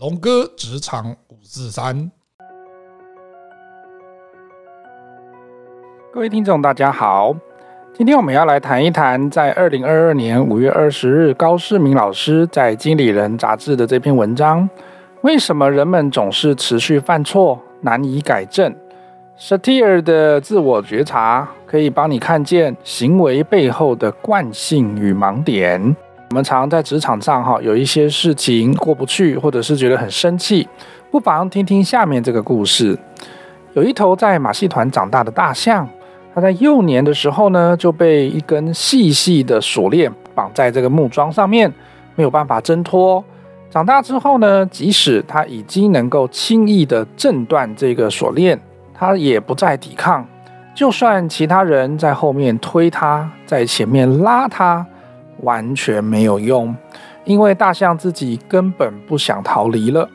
龙哥职场五四三，各位听众，大家好。今天我们要来谈一谈，在二零二二年五月二十日，高世明老师在《经理人》杂志的这篇文章：为什么人们总是持续犯错，难以改正？Satir 的自我觉察可以帮你看见行为背后的惯性与盲点。我们常在职场上哈，有一些事情过不去，或者是觉得很生气，不妨听听下面这个故事。有一头在马戏团长大的大象。它在幼年的时候呢，就被一根细细的锁链绑在这个木桩上面，没有办法挣脱。长大之后呢，即使它已经能够轻易地挣断这个锁链，它也不再抵抗。就算其他人在后面推它，在前面拉它，完全没有用，因为大象自己根本不想逃离了。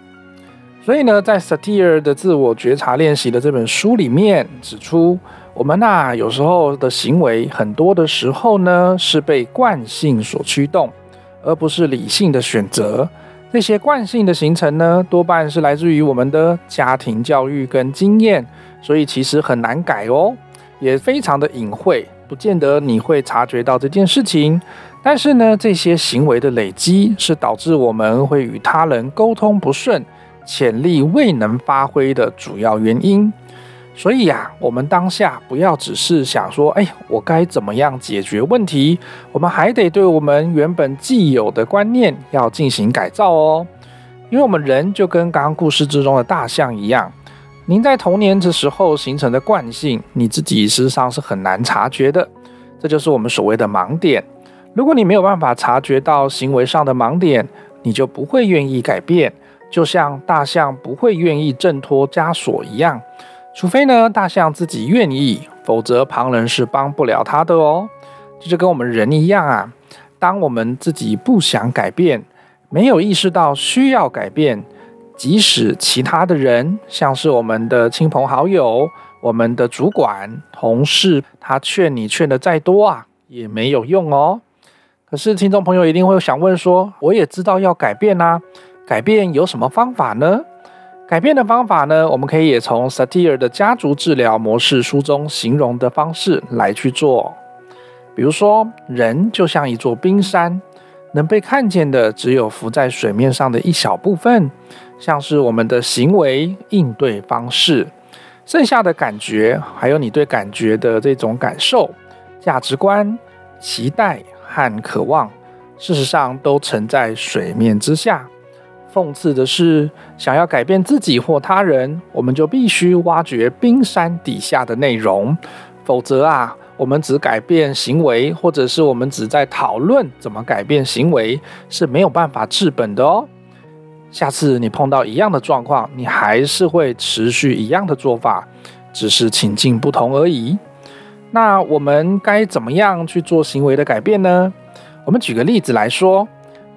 所以呢，在 Satir 的自我觉察练习的这本书里面指出，我们呐、啊，有时候的行为，很多的时候呢，是被惯性所驱动，而不是理性的选择。这些惯性的形成呢，多半是来自于我们的家庭教育跟经验，所以其实很难改哦，也非常的隐晦，不见得你会察觉到这件事情。但是呢，这些行为的累积，是导致我们会与他人沟通不顺、潜力未能发挥的主要原因。所以呀，我们当下不要只是想说，哎，我该怎么样解决问题？我们还得对我们原本既有的观念要进行改造哦。因为我们人就跟刚刚故事之中的大象一样，您在童年的时候形成的惯性，你自己事实上是很难察觉的。这就是我们所谓的盲点。如果你没有办法察觉到行为上的盲点，你就不会愿意改变，就像大象不会愿意挣脱枷锁一样。除非呢，大象自己愿意，否则旁人是帮不了他的哦。这就跟我们人一样啊，当我们自己不想改变，没有意识到需要改变，即使其他的人，像是我们的亲朋好友、我们的主管、同事，他劝你劝得再多啊，也没有用哦。可是听众朋友一定会想问说，我也知道要改变啊，改变有什么方法呢？改变的方法呢，我们可以也从 Satir 的家族治疗模式书中形容的方式来去做。比如说，人就像一座冰山，能被看见的只有浮在水面上的一小部分，像是我们的行为应对方式，剩下的感觉，还有你对感觉的这种感受、价值观、期待和渴望，事实上都沉在水面之下。讽刺的是，想要改变自己或他人，我们就必须挖掘冰山底下的内容，否则啊，我们只改变行为，或者是我们只在讨论怎么改变行为，是没有办法治本的哦。下次你碰到一样的状况，你还是会持续一样的做法，只是情境不同而已。那我们该怎么样去做行为的改变呢？我们举个例子来说。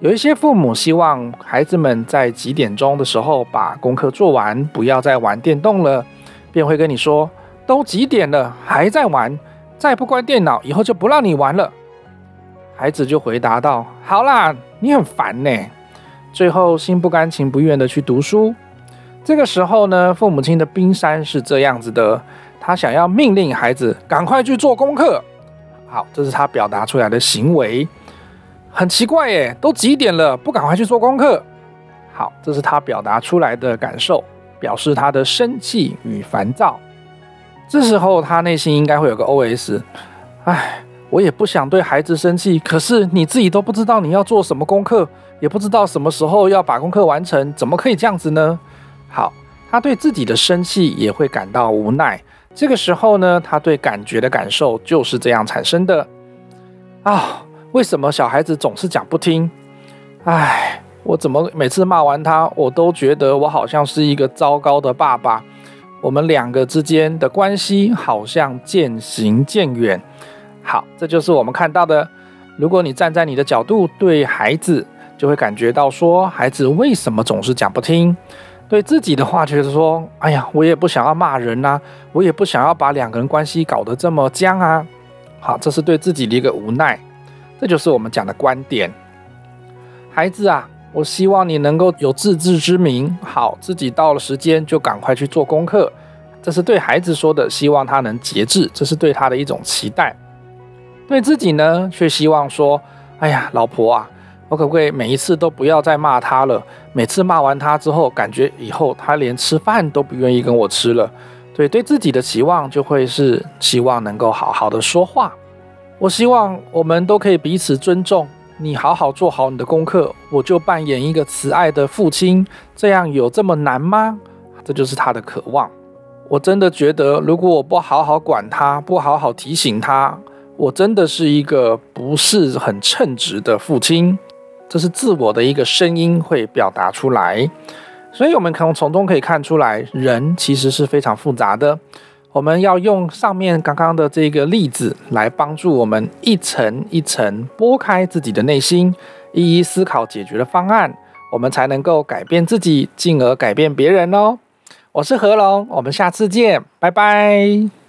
有一些父母希望孩子们在几点钟的时候把功课做完，不要再玩电动了，便会跟你说：“都几点了，还在玩？再不关电脑，以后就不让你玩了。”孩子就回答道：“好啦，你很烦呢。”最后心不甘情不愿的去读书。这个时候呢，父母亲的冰山是这样子的，他想要命令孩子赶快去做功课。好，这是他表达出来的行为。很奇怪耶，都几点了，不赶快去做功课？好，这是他表达出来的感受，表示他的生气与烦躁。这时候他内心应该会有个 OS：哎，我也不想对孩子生气，可是你自己都不知道你要做什么功课，也不知道什么时候要把功课完成，怎么可以这样子呢？好，他对自己的生气也会感到无奈。这个时候呢，他对感觉的感受就是这样产生的啊。为什么小孩子总是讲不听？哎，我怎么每次骂完他，我都觉得我好像是一个糟糕的爸爸。我们两个之间的关系好像渐行渐远。好，这就是我们看到的。如果你站在你的角度对孩子，就会感觉到说，孩子为什么总是讲不听？对自己的话，觉得说，哎呀，我也不想要骂人呐，我也不想要把两个人关系搞得这么僵啊。好，这是对自己的一个无奈。这就是我们讲的观点，孩子啊，我希望你能够有自知之明，好，自己到了时间就赶快去做功课。这是对孩子说的，希望他能节制，这是对他的一种期待。对自己呢，却希望说：“哎呀，老婆啊，我可不可以每一次都不要再骂他了？每次骂完他之后，感觉以后他连吃饭都不愿意跟我吃了。”对，对自己的期望就会是希望能够好好的说话。我希望我们都可以彼此尊重。你好好做好你的功课，我就扮演一个慈爱的父亲。这样有这么难吗？这就是他的渴望。我真的觉得，如果我不好好管他，不好好提醒他，我真的是一个不是很称职的父亲。这是自我的一个声音会表达出来，所以我们可从中可以看出来，人其实是非常复杂的。我们要用上面刚刚的这个例子来帮助我们一层一层剥开自己的内心，一一思考解决的方案，我们才能够改变自己，进而改变别人哦。我是何龙，我们下次见，拜拜。